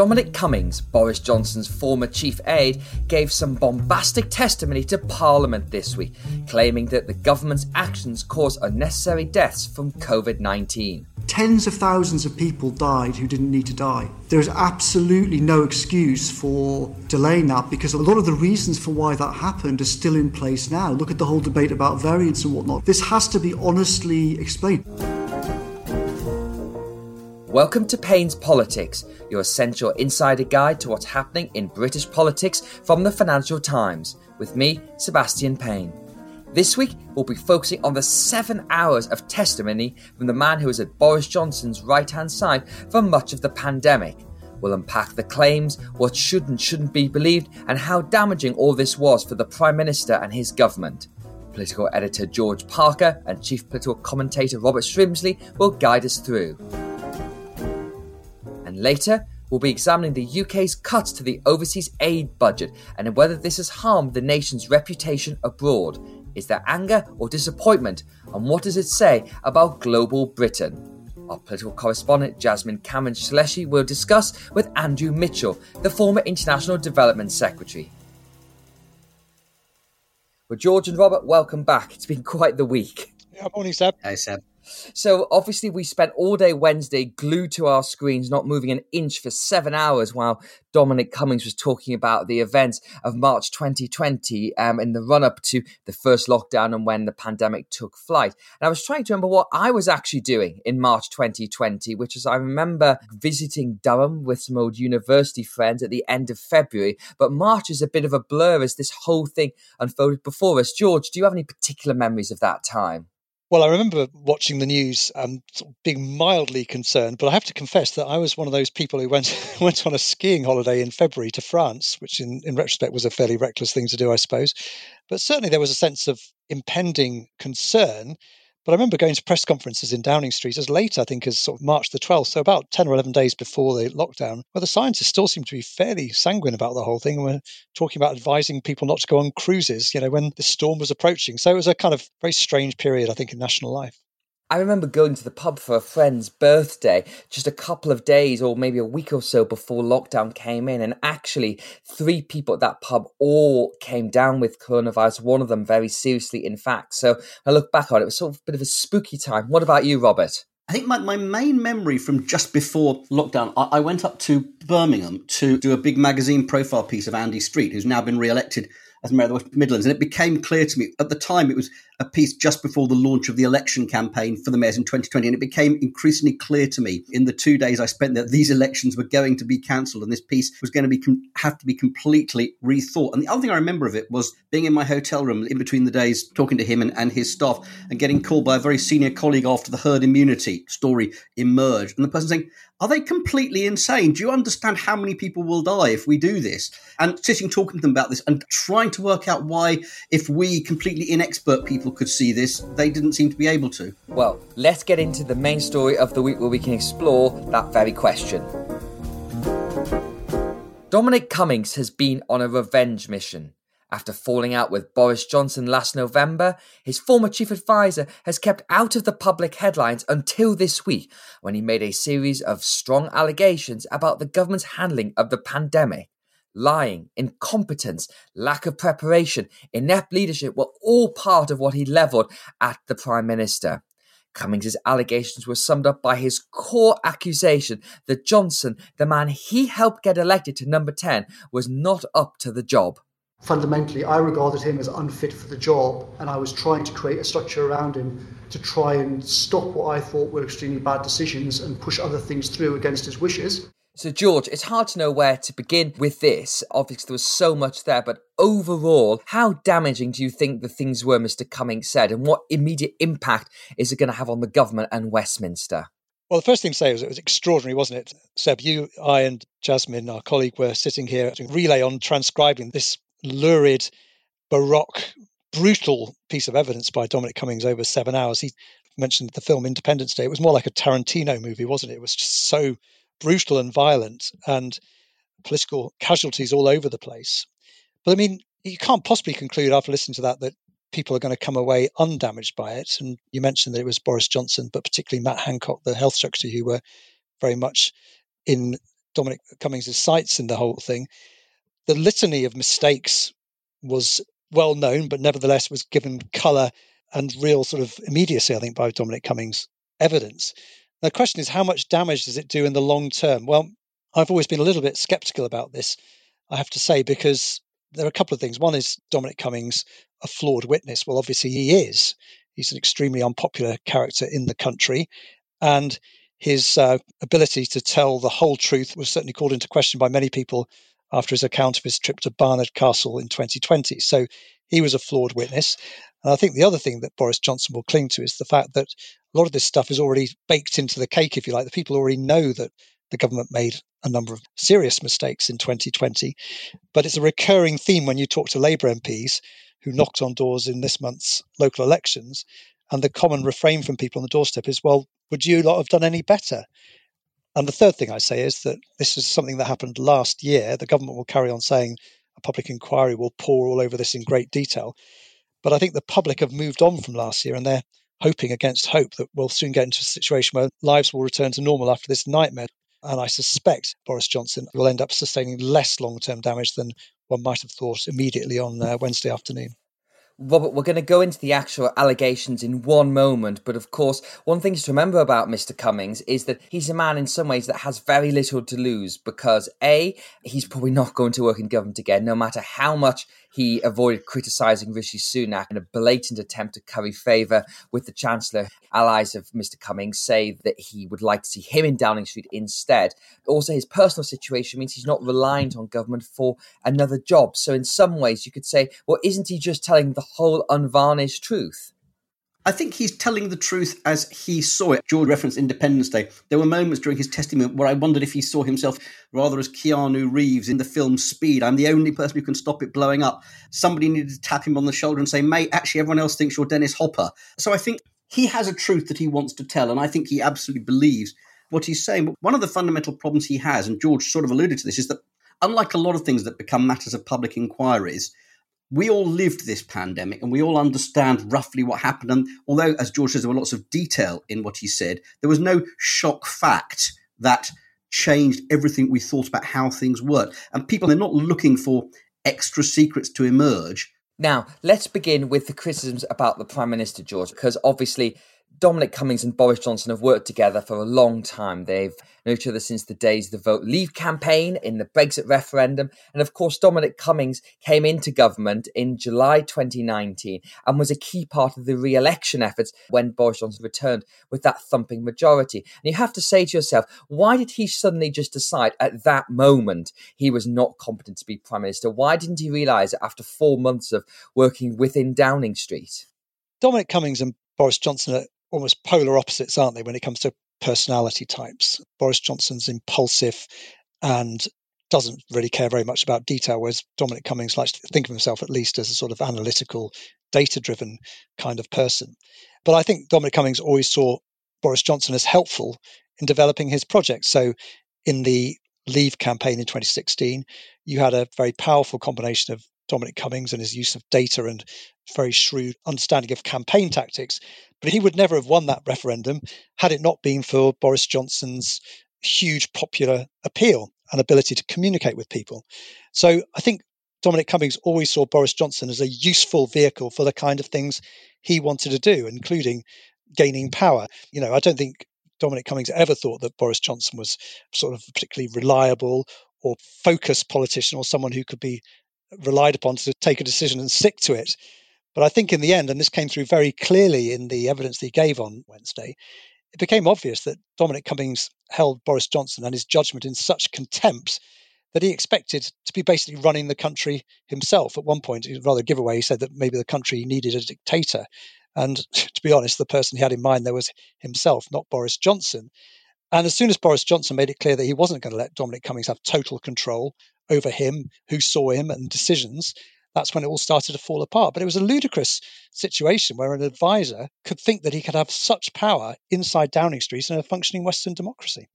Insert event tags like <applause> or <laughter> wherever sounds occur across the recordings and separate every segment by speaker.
Speaker 1: Dominic Cummings, Boris Johnson's former chief aide, gave some bombastic testimony to Parliament this week, claiming that the government's actions caused unnecessary deaths from COVID 19.
Speaker 2: Tens of thousands of people died who didn't need to die. There's absolutely no excuse for delaying that because a lot of the reasons for why that happened are still in place now. Look at the whole debate about variants and whatnot. This has to be honestly explained.
Speaker 1: Welcome to Payne's Politics, your essential insider guide to what's happening in British politics from the Financial Times, with me, Sebastian Payne. This week, we'll be focusing on the seven hours of testimony from the man who was at Boris Johnson's right hand side for much of the pandemic. We'll unpack the claims, what should and shouldn't be believed, and how damaging all this was for the Prime Minister and his government. Political editor George Parker and chief political commentator Robert Shrimsley will guide us through. And later, we'll be examining the UK's cuts to the overseas aid budget and whether this has harmed the nation's reputation abroad. Is there anger or disappointment? And what does it say about global Britain? Our political correspondent Jasmine Cameron Chileshe will discuss with Andrew Mitchell, the former International Development Secretary. Well, George and Robert, welcome back. It's been quite the week.
Speaker 3: Yeah, morning, Seb.
Speaker 4: Hey, Seb.
Speaker 1: So obviously we spent all day Wednesday glued to our screens, not moving an inch for seven hours while Dominic Cummings was talking about the events of March 2020 um, in the run up to the first lockdown and when the pandemic took flight. And I was trying to remember what I was actually doing in March 2020, which is I remember visiting Durham with some old university friends at the end of February. But March is a bit of a blur as this whole thing unfolded before us. George, do you have any particular memories of that time?
Speaker 3: Well, I remember watching the news and being mildly concerned, but I have to confess that I was one of those people who went <laughs> went on a skiing holiday in February to France, which in, in retrospect was a fairly reckless thing to do, I suppose. But certainly there was a sense of impending concern but I remember going to press conferences in Downing Street as late, I think, as sort of March the 12th, so about 10 or 11 days before the lockdown, where the scientists still seemed to be fairly sanguine about the whole thing. And we're talking about advising people not to go on cruises, you know, when the storm was approaching. So it was a kind of very strange period, I think, in national life.
Speaker 1: I remember going to the pub for a friend's birthday just a couple of days or maybe a week or so before lockdown came in. And actually, three people at that pub all came down with coronavirus, one of them very seriously, in fact. So I look back on it, it was sort of a bit of a spooky time. What about you, Robert?
Speaker 4: I think my, my main memory from just before lockdown, I, I went up to Birmingham to do a big magazine profile piece of Andy Street, who's now been re elected as mayor of the West Midlands. And it became clear to me at the time, it was a piece just before the launch of the election campaign for the mayors in 2020. And it became increasingly clear to me in the two days I spent there, these elections were going to be cancelled and this piece was going to be have to be completely rethought. And the other thing I remember of it was being in my hotel room in between the days, talking to him and, and his staff, and getting called by a very senior colleague after the herd immunity story emerged. And the person saying, are they completely insane? Do you understand how many people will die if we do this? And sitting talking to them about this and trying to work out why, if we completely inexpert people could see this, they didn't seem to be able to.
Speaker 1: Well, let's get into the main story of the week where we can explore that very question. Dominic Cummings has been on a revenge mission. After falling out with Boris Johnson last November, his former chief advisor has kept out of the public headlines until this week when he made a series of strong allegations about the government's handling of the pandemic. Lying, incompetence, lack of preparation, inept leadership were all part of what he levelled at the Prime Minister. Cummings' allegations were summed up by his core accusation that Johnson, the man he helped get elected to number 10, was not up to the job.
Speaker 2: Fundamentally, I regarded him as unfit for the job, and I was trying to create a structure around him to try and stop what I thought were extremely bad decisions and push other things through against his wishes.
Speaker 1: So, George, it's hard to know where to begin with this. Obviously, there was so much there, but overall, how damaging do you think the things were Mr. Cummings said, and what immediate impact is it going to have on the government and Westminster?
Speaker 3: Well, the first thing to say was it was extraordinary, wasn't it? Seb, you, I, and Jasmine, our colleague, were sitting here doing relay on transcribing this lurid, baroque, brutal piece of evidence by Dominic Cummings over seven hours. He mentioned the film Independence Day. It was more like a Tarantino movie, wasn't it? It was just so brutal and violent and political casualties all over the place. But I mean, you can't possibly conclude after listening to that that people are going to come away undamaged by it. And you mentioned that it was Boris Johnson, but particularly Matt Hancock, the health secretary, who were very much in Dominic Cummings' sights in the whole thing. The litany of mistakes was well known, but nevertheless was given colour and real sort of immediacy, I think, by Dominic Cummings' evidence. the question is, how much damage does it do in the long term? Well, I've always been a little bit skeptical about this, I have to say, because there are a couple of things. One is Dominic Cummings a flawed witness? Well, obviously he is. He's an extremely unpopular character in the country, and his uh, ability to tell the whole truth was certainly called into question by many people after his account of his trip to Barnard Castle in 2020. So he was a flawed witness. And I think the other thing that Boris Johnson will cling to is the fact that a lot of this stuff is already baked into the cake, if you like. The people already know that the government made a number of serious mistakes in 2020. But it's a recurring theme when you talk to Labour MPs who knocked on doors in this month's local elections. And the common refrain from people on the doorstep is, well, would you lot have done any better? And the third thing I say is that this is something that happened last year. The government will carry on saying a public inquiry will pour all over this in great detail. But I think the public have moved on from last year and they're hoping against hope that we'll soon get into a situation where lives will return to normal after this nightmare. And I suspect Boris Johnson will end up sustaining less long term damage than one might have thought immediately on uh, Wednesday afternoon.
Speaker 1: Robert, we're going to go into the actual allegations in one moment, but of course, one thing to remember about Mr. Cummings is that he's a man in some ways that has very little to lose because A, he's probably not going to work in government again, no matter how much he avoided criticising Rishi Sunak in a blatant attempt to curry favour with the Chancellor. Allies of Mr. Cummings say that he would like to see him in Downing Street instead. Also, his personal situation means he's not reliant on government for another job. So, in some ways, you could say, well, isn't he just telling the whole unvarnished truth?
Speaker 4: I think he's telling the truth as he saw it. George referenced Independence Day. There were moments during his testimony where I wondered if he saw himself rather as Keanu Reeves in the film Speed. I'm the only person who can stop it blowing up. Somebody needed to tap him on the shoulder and say, mate, actually, everyone else thinks you're Dennis Hopper. So I think he has a truth that he wants to tell, and I think he absolutely believes what he's saying. But one of the fundamental problems he has, and George sort of alluded to this, is that unlike a lot of things that become matters of public inquiries, we all lived this pandemic and we all understand roughly what happened. And although, as George says, there were lots of detail in what he said, there was no shock fact that changed everything we thought about how things work. And people, they're not looking for extra secrets to emerge.
Speaker 1: Now, let's begin with the criticisms about the Prime Minister, George, because obviously Dominic Cummings and Boris Johnson have worked together for a long time. They've known each other since the days of the Vote Leave campaign in the Brexit referendum. And of course, Dominic Cummings came into government in July 2019 and was a key part of the re election efforts when Boris Johnson returned with that thumping majority. And you have to say to yourself, why did he suddenly just decide at that moment he was not competent to be Prime Minister? Why didn't he realise it after four months of working within Downing Street?
Speaker 3: Dominic Cummings and Boris Johnson are almost polar opposites, aren't they, when it comes to personality types? Boris Johnson's impulsive and doesn't really care very much about detail, whereas Dominic Cummings likes to think of himself at least as a sort of analytical, data driven kind of person. But I think Dominic Cummings always saw Boris Johnson as helpful in developing his project. So in the Leave campaign in 2016, you had a very powerful combination of Dominic Cummings and his use of data and very shrewd understanding of campaign tactics. But he would never have won that referendum had it not been for Boris Johnson's huge popular appeal and ability to communicate with people. So I think Dominic Cummings always saw Boris Johnson as a useful vehicle for the kind of things he wanted to do, including gaining power. You know, I don't think Dominic Cummings ever thought that Boris Johnson was sort of particularly reliable or focused politician or someone who could be relied upon to take a decision and stick to it. But I think in the end, and this came through very clearly in the evidence that he gave on Wednesday, it became obvious that Dominic Cummings held Boris Johnson and his judgment in such contempt that he expected to be basically running the country himself. At one point, rather giveaway, he said that maybe the country needed a dictator. And <laughs> to be honest, the person he had in mind there was himself, not Boris Johnson. And as soon as Boris Johnson made it clear that he wasn't going to let Dominic Cummings have total control over him, who saw him, and decisions, that's when it all started to fall apart. But it was a ludicrous situation where an advisor could think that he could have such power inside Downing Street in a functioning Western democracy.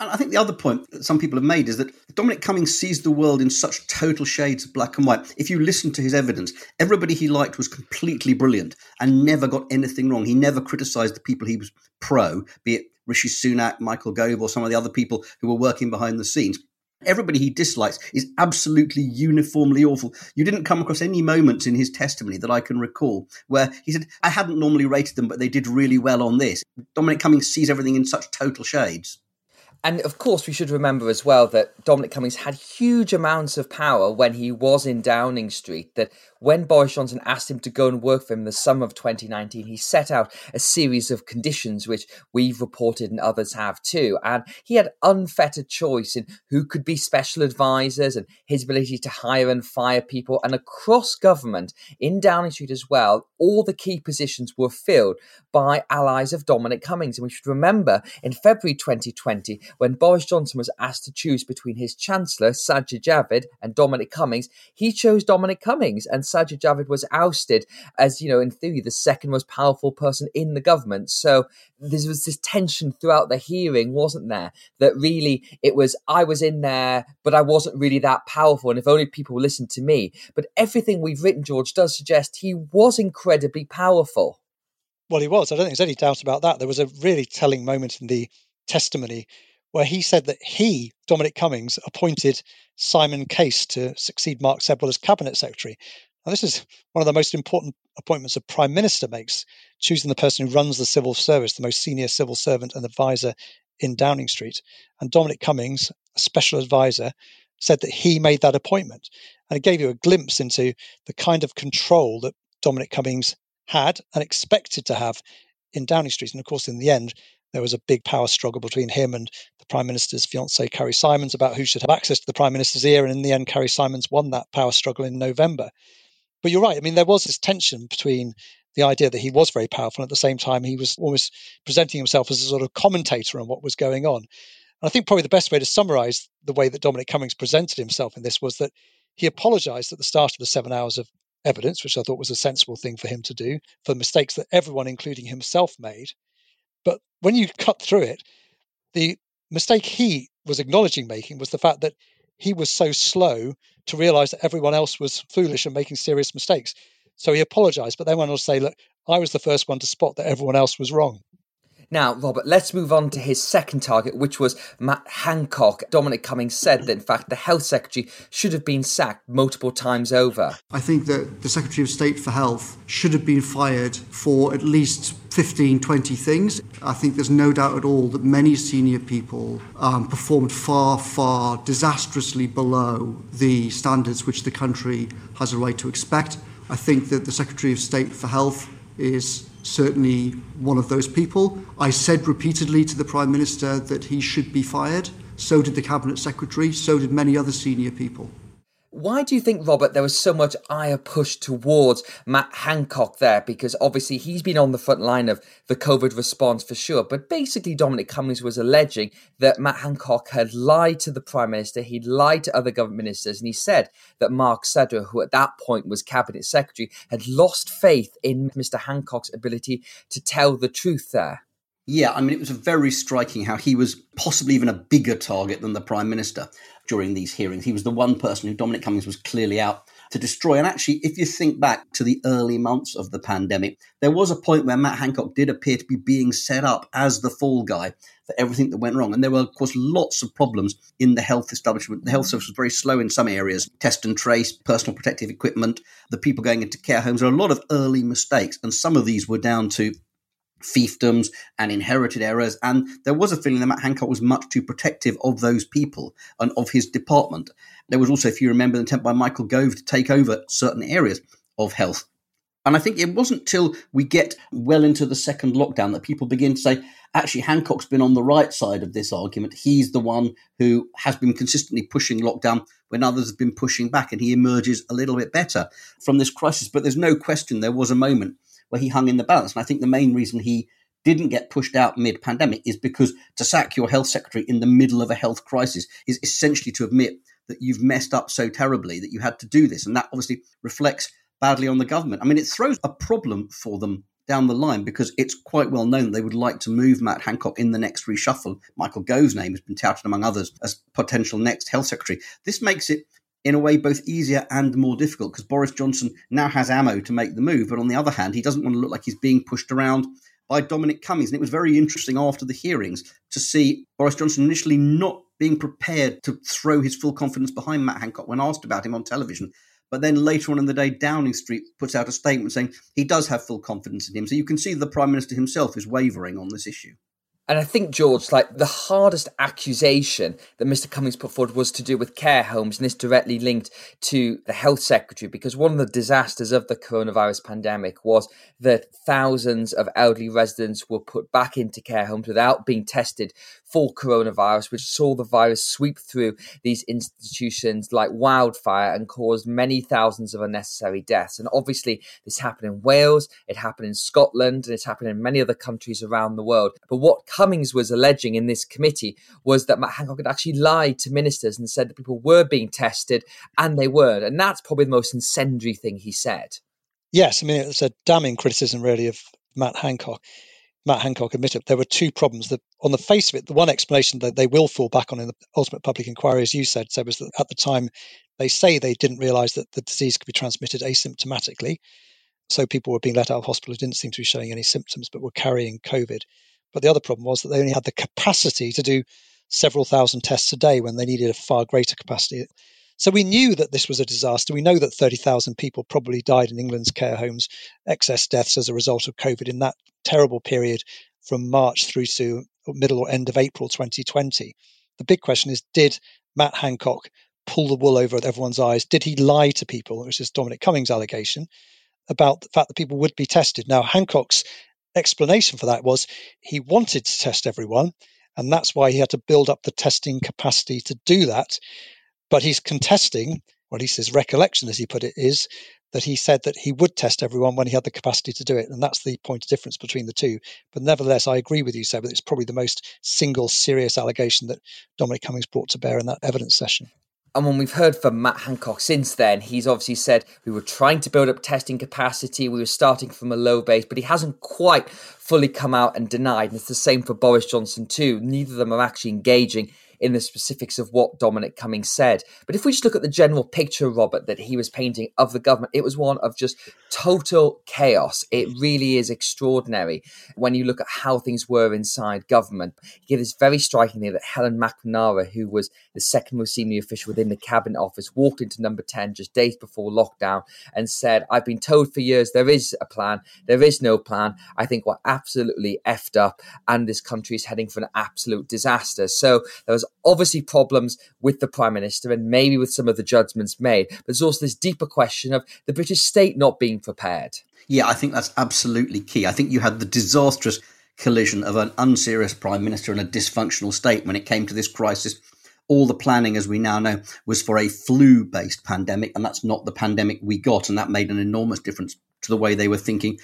Speaker 4: And I think the other point that some people have made is that Dominic Cummings sees the world in such total shades of black and white. If you listen to his evidence, everybody he liked was completely brilliant and never got anything wrong. He never criticised the people he was pro, be it Rishi Sunak, Michael Gove, or some of the other people who were working behind the scenes. Everybody he dislikes is absolutely uniformly awful. You didn't come across any moments in his testimony that I can recall where he said, I hadn't normally rated them, but they did really well on this. Dominic Cummings sees everything in such total shades.
Speaker 1: And of course, we should remember as well that Dominic Cummings had huge amounts of power when he was in Downing Street. That when Boris Johnson asked him to go and work for him in the summer of 2019, he set out a series of conditions which we've reported and others have too. And he had unfettered choice in who could be special advisors and his ability to hire and fire people. And across government in Downing Street as well, all the key positions were filled by allies of Dominic Cummings. And we should remember in February 2020, when Boris Johnson was asked to choose between his Chancellor, Sajid Javid, and Dominic Cummings, he chose Dominic Cummings. And Sajid Javid was ousted as, you know, in theory, the second most powerful person in the government. So there was this tension throughout the hearing, wasn't there? That really it was, I was in there, but I wasn't really that powerful. And if only people listened to me. But everything we've written, George, does suggest he was incredibly powerful.
Speaker 3: Well, he was. I don't think there's any doubt about that. There was a really telling moment in the testimony where he said that he, Dominic Cummings, appointed Simon Case to succeed Mark Sedwill as cabinet secretary. Now, this is one of the most important appointments a prime minister makes, choosing the person who runs the civil service, the most senior civil servant and advisor in Downing Street. And Dominic Cummings, a special advisor, said that he made that appointment. And it gave you a glimpse into the kind of control that Dominic Cummings had and expected to have in Downing Street. And of course, in the end, there was a big power struggle between him and the Prime Minister's fiancée, Carrie Symonds, about who should have access to the Prime Minister's ear. And in the end, Carrie Symonds won that power struggle in November. But you're right. I mean, there was this tension between the idea that he was very powerful, and at the same time, he was almost presenting himself as a sort of commentator on what was going on. And I think probably the best way to summarize the way that Dominic Cummings presented himself in this was that he apologized at the start of the seven hours of evidence, which I thought was a sensible thing for him to do, for mistakes that everyone, including himself, made. But when you cut through it, the mistake he was acknowledging making was the fact that he was so slow to realize that everyone else was foolish and making serious mistakes. So he apologized, but then went on to say, look, I was the first one to spot that everyone else was wrong.
Speaker 1: Now, Robert, let's move on to his second target, which was Matt Hancock. Dominic Cummings said that, in fact, the health secretary should have been sacked multiple times over.
Speaker 2: I think that the Secretary of State for Health should have been fired for at least 15, 20 things. I think there's no doubt at all that many senior people um, performed far, far disastrously below the standards which the country has a right to expect. I think that the Secretary of State for Health is certainly one of those people. I said repeatedly to the Prime Minister that he should be fired. So did the Cabinet Secretary, so did many other senior people.
Speaker 1: Why do you think, Robert, there was so much ire pushed towards Matt Hancock there? Because obviously he's been on the front line of the COVID response for sure. But basically, Dominic Cummings was alleging that Matt Hancock had lied to the Prime Minister, he'd lied to other government ministers, and he said that Mark Sedwill, who at that point was Cabinet Secretary, had lost faith in Mr. Hancock's ability to tell the truth there.
Speaker 4: Yeah, I mean, it was very striking how he was possibly even a bigger target than the Prime Minister during these hearings. He was the one person who Dominic Cummings was clearly out to destroy. And actually, if you think back to the early months of the pandemic, there was a point where Matt Hancock did appear to be being set up as the fall guy for everything that went wrong. And there were, of course, lots of problems in the health establishment. The health service was very slow in some areas test and trace, personal protective equipment, the people going into care homes. There are a lot of early mistakes. And some of these were down to fiefdoms and inherited errors. And there was a feeling that Matt Hancock was much too protective of those people and of his department. There was also, if you remember, an attempt by Michael Gove to take over certain areas of health. And I think it wasn't till we get well into the second lockdown that people begin to say, actually, Hancock's been on the right side of this argument. He's the one who has been consistently pushing lockdown when others have been pushing back, and he emerges a little bit better from this crisis. But there's no question there was a moment where he hung in the balance. And I think the main reason he didn't get pushed out mid pandemic is because to sack your health secretary in the middle of a health crisis is essentially to admit that you've messed up so terribly that you had to do this. And that obviously reflects badly on the government. I mean, it throws a problem for them down the line because it's quite well known they would like to move Matt Hancock in the next reshuffle. Michael Gove's name has been touted among others as potential next health secretary. This makes it in a way both easier and more difficult because Boris Johnson now has ammo to make the move, but on the other hand, he doesn't want to look like he's being pushed around by Dominic Cummings. And it was very interesting after the hearings to see Boris Johnson initially not being prepared to throw his full confidence behind Matt Hancock when asked about him on television. But then later on in the day, Downing Street puts out a statement saying he does have full confidence in him. So you can see the Prime Minister himself is wavering on this issue.
Speaker 1: And I think, George, like the hardest accusation that Mr. Cummings put forward was to do with care homes, and this directly linked to the health secretary, because one of the disasters of the coronavirus pandemic was that thousands of elderly residents were put back into care homes without being tested for coronavirus, which saw the virus sweep through these institutions like wildfire and caused many thousands of unnecessary deaths. And obviously, this happened in Wales, it happened in Scotland, and it's happened in many other countries around the world. But what Cummings was alleging in this committee was that Matt Hancock had actually lied to ministers and said that people were being tested and they weren't. And that's probably the most incendiary thing he said.
Speaker 3: Yes, I mean, it's a damning criticism, really, of Matt Hancock. Matt Hancock admitted there were two problems. That on the face of it, the one explanation that they will fall back on in the ultimate public inquiry, as you said, so was that at the time they say they didn't realise that the disease could be transmitted asymptomatically. So people were being let out of hospital who didn't seem to be showing any symptoms but were carrying COVID. But the other problem was that they only had the capacity to do several thousand tests a day when they needed a far greater capacity. So we knew that this was a disaster. We know that 30,000 people probably died in England's care homes, excess deaths as a result of COVID in that terrible period from March through to middle or end of April 2020. The big question is did Matt Hancock pull the wool over everyone's eyes? Did he lie to people, which is Dominic Cummings' allegation, about the fact that people would be tested? Now, Hancock's explanation for that was he wanted to test everyone, and that's why he had to build up the testing capacity to do that. But he's contesting, or at least his recollection, as he put it, is that he said that he would test everyone when he had the capacity to do it. And that's the point of difference between the two. But nevertheless, I agree with you, Seb, that it's probably the most single serious allegation that Dominic Cummings brought to bear in that evidence session.
Speaker 1: And when we've heard from Matt Hancock since then, he's obviously said we were trying to build up testing capacity, we were starting from a low base, but he hasn't quite fully come out and denied. And it's the same for Boris Johnson, too. Neither of them are actually engaging in the specifics of what Dominic Cummings said. But if we just look at the general picture, Robert, that he was painting of the government, it was one of just total chaos. It really is extraordinary when you look at how things were inside government. He gives very strikingly that Helen McNamara, who was the second most senior official within the cabinet office, walked into number 10 just days before lockdown and said, I've been told for years there is a plan, there is no plan. I think we're absolutely effed up and this country is heading for an absolute disaster. So there was obviously problems with the Prime Minister and maybe with some of the judgments made. But there's also this deeper question of the British state not being prepared.
Speaker 4: Yeah, I think that's absolutely key. I think you had the disastrous collision of an unserious Prime Minister and a dysfunctional state when it came to this crisis. All the planning, as we now know, was for a flu based pandemic, and that's not the pandemic we got. And that made an enormous difference to the way they were thinking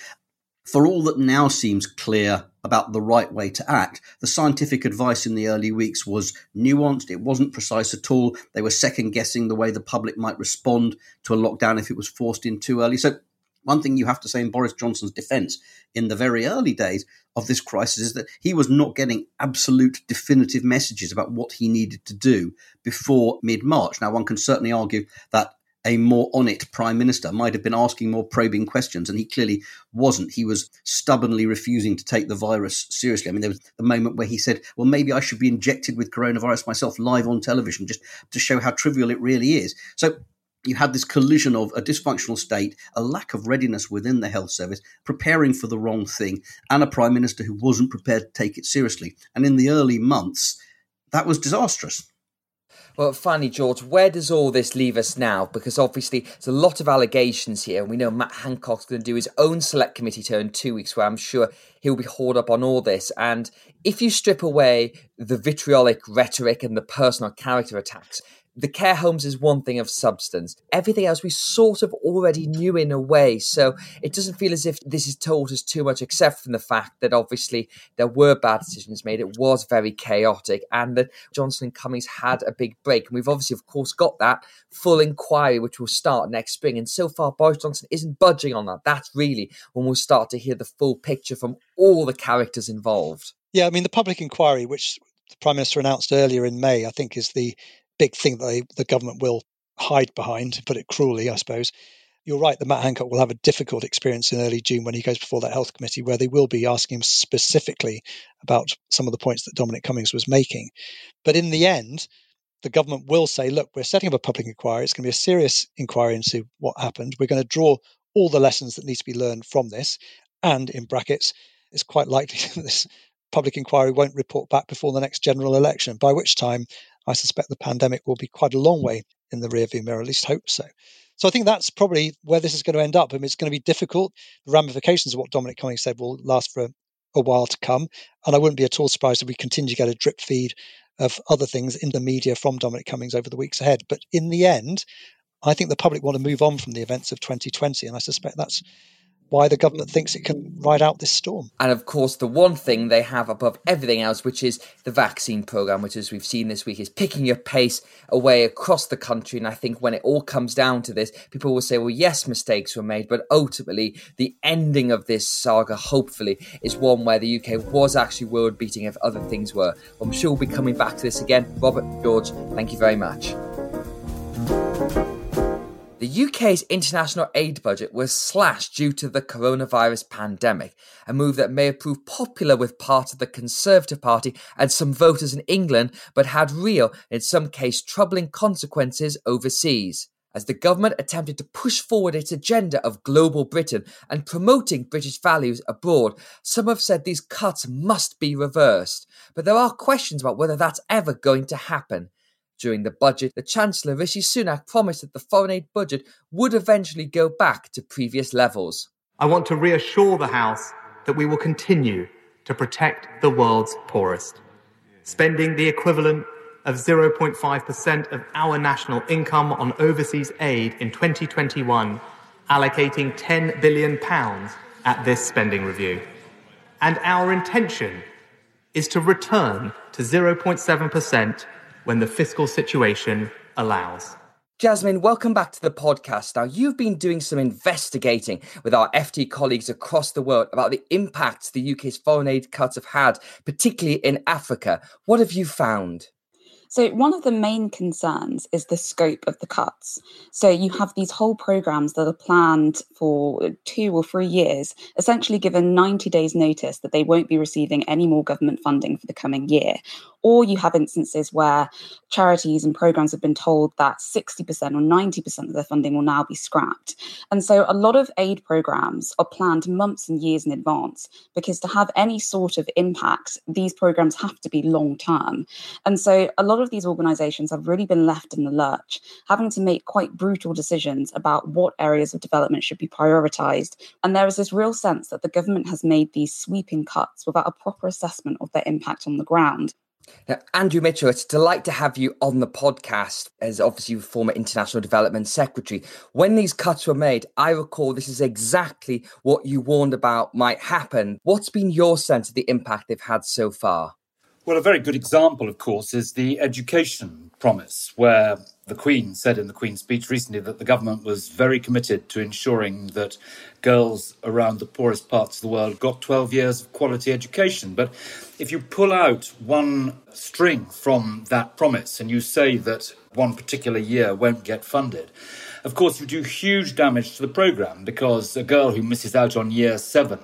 Speaker 4: for all that now seems clear about the right way to act, the scientific advice in the early weeks was nuanced. It wasn't precise at all. They were second guessing the way the public might respond to a lockdown if it was forced in too early. So, one thing you have to say in Boris Johnson's defense in the very early days of this crisis is that he was not getting absolute definitive messages about what he needed to do before mid March. Now, one can certainly argue that a more on it prime minister might have been asking more probing questions, and he clearly wasn't. He was stubbornly refusing to take the virus seriously. I mean, there was the moment where he said, Well, maybe I should be injected with coronavirus myself live on television just to show how trivial it really is. So you had this collision of a dysfunctional state, a lack of readiness within the health service, preparing for the wrong thing, and a prime minister who wasn't prepared to take it seriously. And in the early months, that was disastrous.
Speaker 1: Well, finally, George, where does all this leave us now? Because obviously, there's a lot of allegations here. We know Matt Hancock's going to do his own select committee tour in two weeks, where I'm sure he'll be hauled up on all this. And if you strip away the vitriolic rhetoric and the personal character attacks, the care homes is one thing of substance. Everything else we sort of already knew in a way. So it doesn't feel as if this is told us too much, except from the fact that obviously there were bad decisions made. It was very chaotic, and that Johnson and Cummings had a big break. And we've obviously, of course, got that full inquiry, which will start next spring. And so far, Boris Johnson isn't budging on that. That's really when we'll start to hear the full picture from all the characters involved.
Speaker 3: Yeah, I mean, the public inquiry, which the Prime Minister announced earlier in May, I think is the big thing that they, the government will hide behind, to put it cruelly, I suppose. You're right that Matt Hancock will have a difficult experience in early June when he goes before that health committee, where they will be asking him specifically about some of the points that Dominic Cummings was making. But in the end, the government will say, look, we're setting up a public inquiry. It's going to be a serious inquiry into what happened. We're going to draw all the lessons that need to be learned from this. And in brackets, it's quite likely <laughs> that this public inquiry won't report back before the next general election, by which time I suspect the pandemic will be quite a long way in the rearview mirror, at least hope so. So I think that's probably where this is going to end up. I mean, it's going to be difficult. The ramifications of what Dominic Cummings said will last for a, a while to come. And I wouldn't be at all surprised if we continue to get a drip feed of other things in the media from Dominic Cummings over the weeks ahead. But in the end, I think the public want to move on from the events of 2020. And I suspect that's why the government thinks it can ride out this storm.
Speaker 1: And of course, the one thing they have above everything else, which is the vaccine program, which, as we've seen this week, is picking up pace away across the country. And I think when it all comes down to this, people will say, well, yes, mistakes were made, but ultimately, the ending of this saga, hopefully, is one where the UK was actually world beating if other things were. I'm sure we'll be coming back to this again. Robert, George, thank you very much. The UK's international aid budget was slashed due to the coronavirus pandemic, a move that may have proved popular with part of the Conservative Party and some voters in England, but had real, in some cases, troubling consequences overseas. As the government attempted to push forward its agenda of global Britain and promoting British values abroad, some have said these cuts must be reversed. But there are questions about whether that's ever going to happen. During the budget, the Chancellor Rishi Sunak promised that the foreign aid budget would eventually go back to previous levels.
Speaker 5: I want to reassure the House that we will continue to protect the world's poorest, spending the equivalent of 0.5% of our national income on overseas aid in 2021, allocating £10 billion at this spending review. And our intention is to return to 0.7% when the fiscal situation allows.
Speaker 1: Jasmine, welcome back to the podcast. Now, you've been doing some investigating with our FT colleagues across the world about the impacts the UK's foreign aid cuts have had, particularly in Africa. What have you found?
Speaker 6: So, one of the main concerns is the scope of the cuts. So, you have these whole programs that are planned for two or three years, essentially given 90 days' notice that they won't be receiving any more government funding for the coming year. Or you have instances where charities and programs have been told that 60% or 90% of their funding will now be scrapped. And so, a lot of aid programs are planned months and years in advance because to have any sort of impact, these programs have to be long term. And so, a lot of these organizations have really been left in the lurch, having to make quite brutal decisions about what areas of development should be prioritized. And there is this real sense that the government has made these sweeping cuts without a proper assessment of their impact on the ground.
Speaker 1: Now, Andrew Mitchell, it's a delight to have you on the podcast as obviously former International Development Secretary. When these cuts were made, I recall this is exactly what you warned about might happen. What's been your sense of the impact they've had so far?
Speaker 7: Well, a very good example, of course, is the education promise, where the Queen said in the Queen's speech recently that the government was very committed to ensuring that girls around the poorest parts of the world got 12 years of quality education. But if you pull out one string from that promise and you say that one particular year won't get funded, of course, you do huge damage to the programme because a girl who misses out on year seven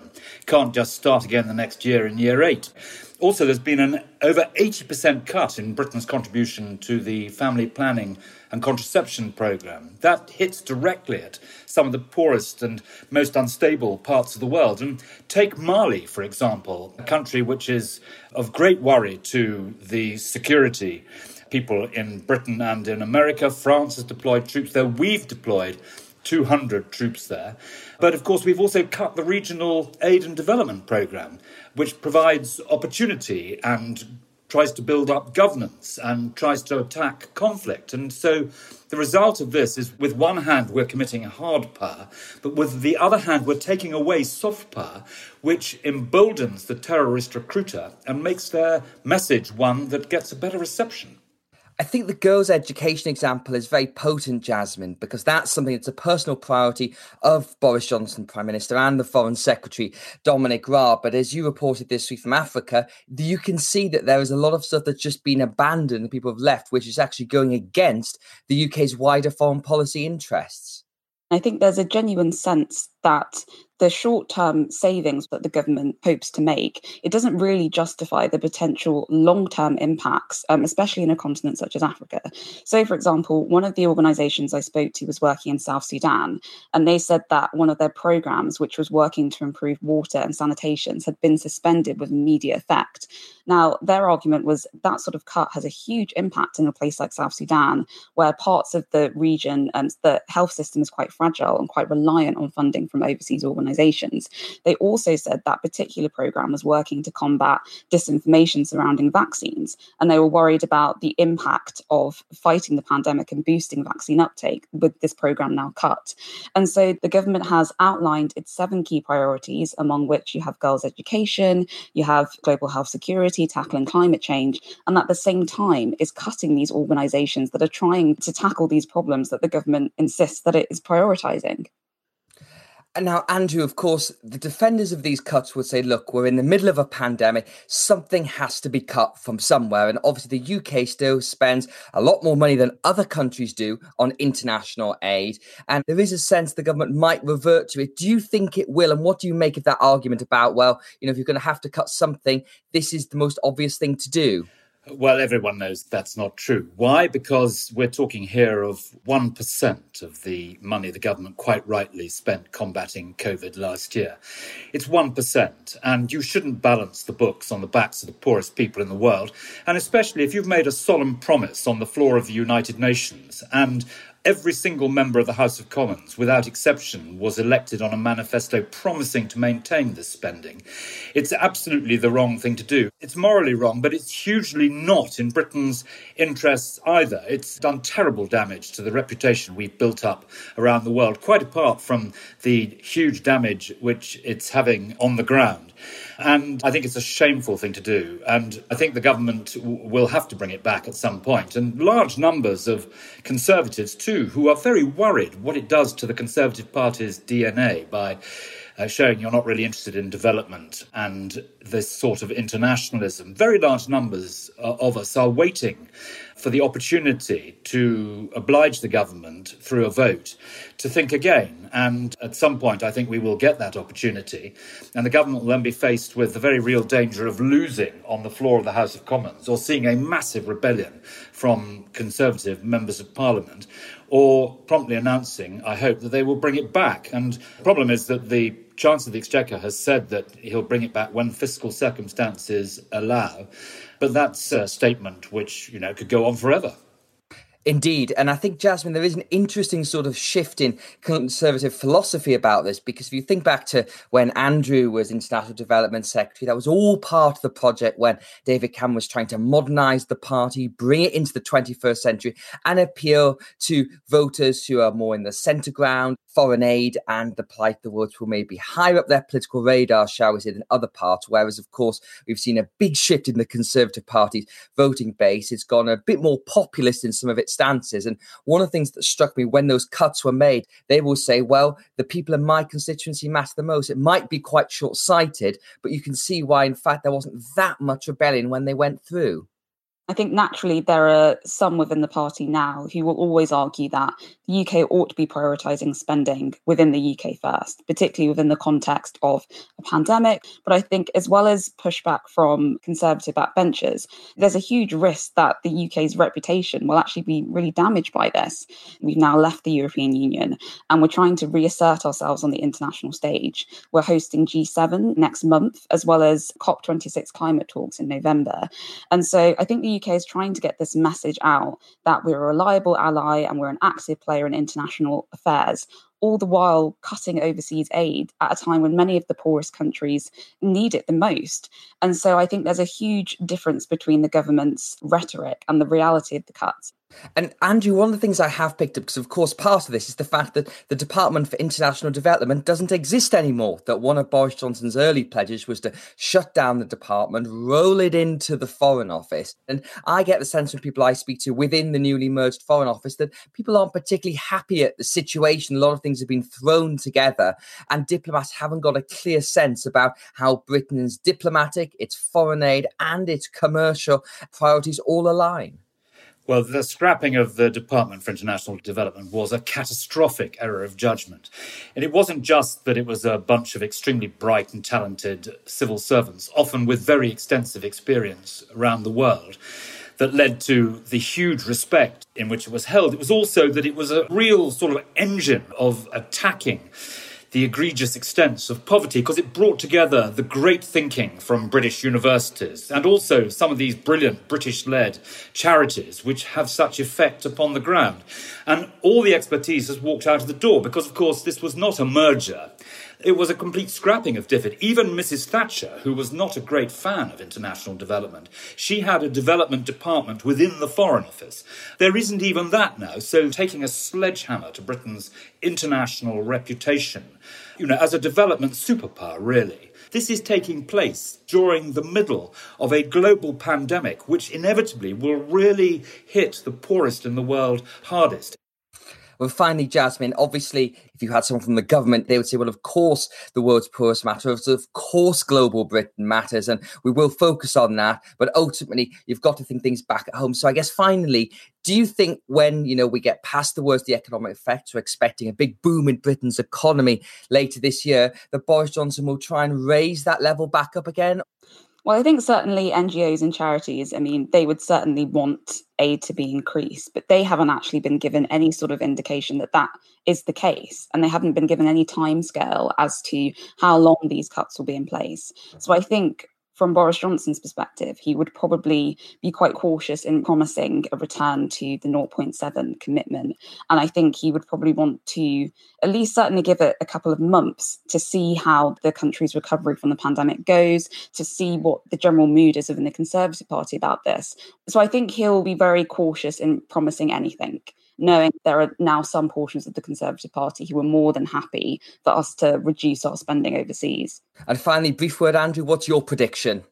Speaker 7: can't just start again the next year in year eight. Also, there's been an over 80% cut in Britain's contribution to the family planning and contraception programme. That hits directly at some of the poorest and most unstable parts of the world. And take Mali, for example, a country which is of great worry to the security people in Britain and in America. France has deployed troops there. We've deployed 200 troops there. But of course, we've also cut the regional aid and development programme, which provides opportunity and tries to build up governance and tries to attack conflict. And so the result of this is, with one hand, we're committing hard power, but with the other hand, we're taking away soft power, which emboldens the terrorist recruiter and makes their message one that gets a better reception.
Speaker 1: I think the girls' education example is very potent, Jasmine, because that's something that's a personal priority of Boris Johnson, Prime Minister, and the Foreign Secretary, Dominic Raab. But as you reported this week from Africa, you can see that there is a lot of stuff that's just been abandoned, people have left, which is actually going against the UK's wider foreign policy interests.
Speaker 6: I think there's a genuine sense that the short term savings that the government hopes to make, it doesn't really justify the potential long term impacts, um, especially in a continent such as Africa. So, for example, one of the organizations I spoke to was working in South Sudan, and they said that one of their programs, which was working to improve water and sanitations, had been suspended with immediate effect. Now, their argument was that sort of cut has a huge impact in a place like South Sudan, where parts of the region and um, the health system is quite fragile and quite reliant on funding from overseas organizations. They also said that particular program was working to combat disinformation surrounding vaccines, and they were worried about the impact of fighting the pandemic and boosting vaccine uptake with this program now cut. And so the government has outlined its seven key priorities, among which you have girls' education, you have global health security, tackling climate change, and at the same time is cutting these organizations that are trying to tackle these problems that the government insists that it is prioritizing.
Speaker 1: Now, Andrew, of course, the defenders of these cuts would say, look, we're in the middle of a pandemic. Something has to be cut from somewhere. And obviously, the UK still spends a lot more money than other countries do on international aid. And there is a sense the government might revert to it. Do you think it will? And what do you make of that argument about, well, you know, if you're going to have to cut something, this is the most obvious thing to do?
Speaker 7: Well, everyone knows that's not true. Why? Because we're talking here of 1% of the money the government quite rightly spent combating COVID last year. It's 1%, and you shouldn't balance the books on the backs of the poorest people in the world, and especially if you've made a solemn promise on the floor of the United Nations and Every single member of the House of Commons, without exception, was elected on a manifesto promising to maintain this spending. It's absolutely the wrong thing to do. It's morally wrong, but it's hugely not in Britain's interests either. It's done terrible damage to the reputation we've built up around the world, quite apart from the huge damage which it's having on the ground. And I think it's a shameful thing to do. And I think the government w- will have to bring it back at some point. And large numbers of Conservatives, too, who are very worried what it does to the Conservative Party's DNA by uh, showing you're not really interested in development and this sort of internationalism. Very large numbers uh, of us are waiting for the opportunity to oblige the government through a vote to think again. And at some point, I think we will get that opportunity. And the government will then be faced with the very real danger of losing on the floor of the House of Commons or seeing a massive rebellion from Conservative members of Parliament or promptly announcing, I hope, that they will bring it back. And the problem is that the Chancellor of the Exchequer has said that he'll bring it back when fiscal circumstances allow. But that's a statement which, you know, could go on forever.
Speaker 1: Indeed. And I think, Jasmine, there is an interesting sort of shift in conservative philosophy about this because if you think back to when Andrew was International Development Secretary, that was all part of the project when David Cameron was trying to modernize the party, bring it into the 21st century, and appeal to voters who are more in the centre ground, foreign aid, and the plight of the world who may be higher up their political radar, shall we say, than other parts. Whereas, of course, we've seen a big shift in the Conservative Party's voting base. It's gone a bit more populist in some of its stances. And one of the things that struck me when those cuts were made, they will say, well, the people in my constituency matter the most. It might be quite short sighted, but you can see why, in fact, there wasn't that much rebellion when they went through.
Speaker 6: I think naturally there are some within the party now who will always argue that the UK ought to be prioritising spending within the UK first, particularly within the context of a pandemic. But I think, as well as pushback from Conservative backbenchers, there's a huge risk that the UK's reputation will actually be really damaged by this. We've now left the European Union and we're trying to reassert ourselves on the international stage. We're hosting G7 next month, as well as COP26 climate talks in November. And so I think the UK is trying to get this message out that we're a reliable ally and we're an active player in international affairs all the while cutting overseas aid at a time when many of the poorest countries need it the most. And so I think there's a huge difference between the government's rhetoric and the reality of the cuts.
Speaker 1: And Andrew, one of the things I have picked up, because of course part of this is the fact that the Department for International Development doesn't exist anymore. That one of Boris Johnson's early pledges was to shut down the department, roll it into the Foreign Office. And I get the sense from people I speak to within the newly merged Foreign Office that people aren't particularly happy at the situation. A lot of things have been thrown together, and diplomats haven't got a clear sense about how Britain's diplomatic, its foreign aid, and its commercial priorities all align.
Speaker 7: Well, the scrapping of the Department for International Development was a catastrophic error of judgment. And it wasn't just that it was a bunch of extremely bright and talented civil servants, often with very extensive experience around the world, that led to the huge respect in which it was held. It was also that it was a real sort of engine of attacking the egregious extents of poverty because it brought together the great thinking from British universities and also some of these brilliant British led charities which have such effect upon the ground. And all the expertise has walked out of the door because, of course, this was not a merger. It was a complete scrapping of DFID. Even Mrs. Thatcher, who was not a great fan of international development, she had a development department within the Foreign Office. There isn't even that now. So taking a sledgehammer to Britain's international reputation, you know, as a development superpower, really. This is taking place during the middle of a global pandemic, which inevitably will really hit the poorest in the world hardest.
Speaker 1: Well, finally, Jasmine, obviously, if you had someone from the government, they would say, well, of course, the world's poorest matters. Of course, global Britain matters. And we will focus on that. But ultimately, you've got to think things back at home. So I guess finally, do you think when, you know, we get past the worst, the economic effects, we're expecting a big boom in Britain's economy later this year, that Boris Johnson will try and raise that level back up again?
Speaker 6: Well, I think certainly NGOs and charities, I mean, they would certainly want aid to be increased, but they haven't actually been given any sort of indication that that is the case. And they haven't been given any timescale as to how long these cuts will be in place. So I think from Boris Johnson's perspective, he would probably be quite cautious in promising a return to the 0.7 commitment. And I think he would probably want to at least certainly give it a couple of months to see how the country's recovery from the pandemic goes, to see what the general mood is within the Conservative Party about this. So I think he'll be very cautious in promising anything knowing there are now some portions of the Conservative Party who are more than happy for us to reduce our spending overseas.
Speaker 1: And finally, brief word, Andrew, what's your prediction?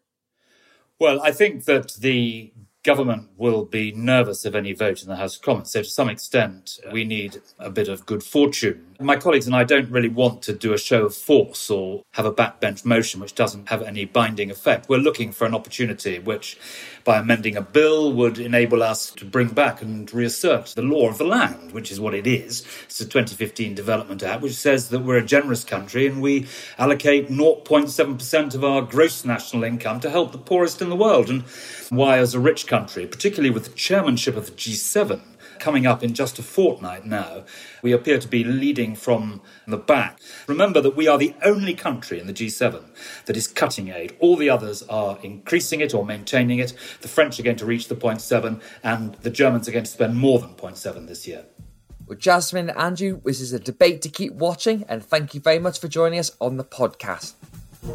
Speaker 7: Well, I think that the government will be nervous of any vote in the House of Commons. So, to some extent, we need a bit of good fortune. My colleagues and I don't really want to do a show of force or have a backbench motion which doesn't have any binding effect. We're looking for an opportunity which, by amending a bill, would enable us to bring back and reassert the law of the land, which is what it is. It's a 2015 Development Act, which says that we're a generous country and we allocate 0.7% of our gross national income to help the poorest in the world. And why, as a rich country, particularly with the chairmanship of the G7 coming up in just a fortnight now, we appear to be leading from the back. Remember that we are the only country in the G7 that is cutting aid. All the others are increasing it or maintaining it. The French are going to reach the 0.7, and the Germans are going to spend more than 0.7 this year.
Speaker 1: Well, Jasmine, Andrew, this is a debate to keep watching, and thank you very much for joining us on the podcast.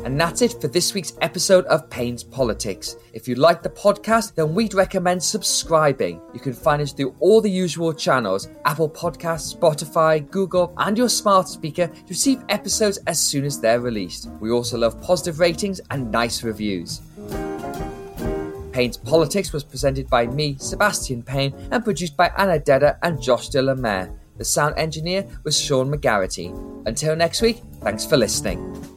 Speaker 1: And that's it for this week's episode of Payne's Politics. If you like the podcast, then we'd recommend subscribing. You can find us through all the usual channels Apple Podcasts, Spotify, Google, and your smart speaker to receive episodes as soon as they're released. We also love positive ratings and nice reviews. Payne's Politics was presented by me, Sebastian Payne, and produced by Anna Dedder and Josh de. The sound engineer was Sean McGarity. Until next week, thanks for listening.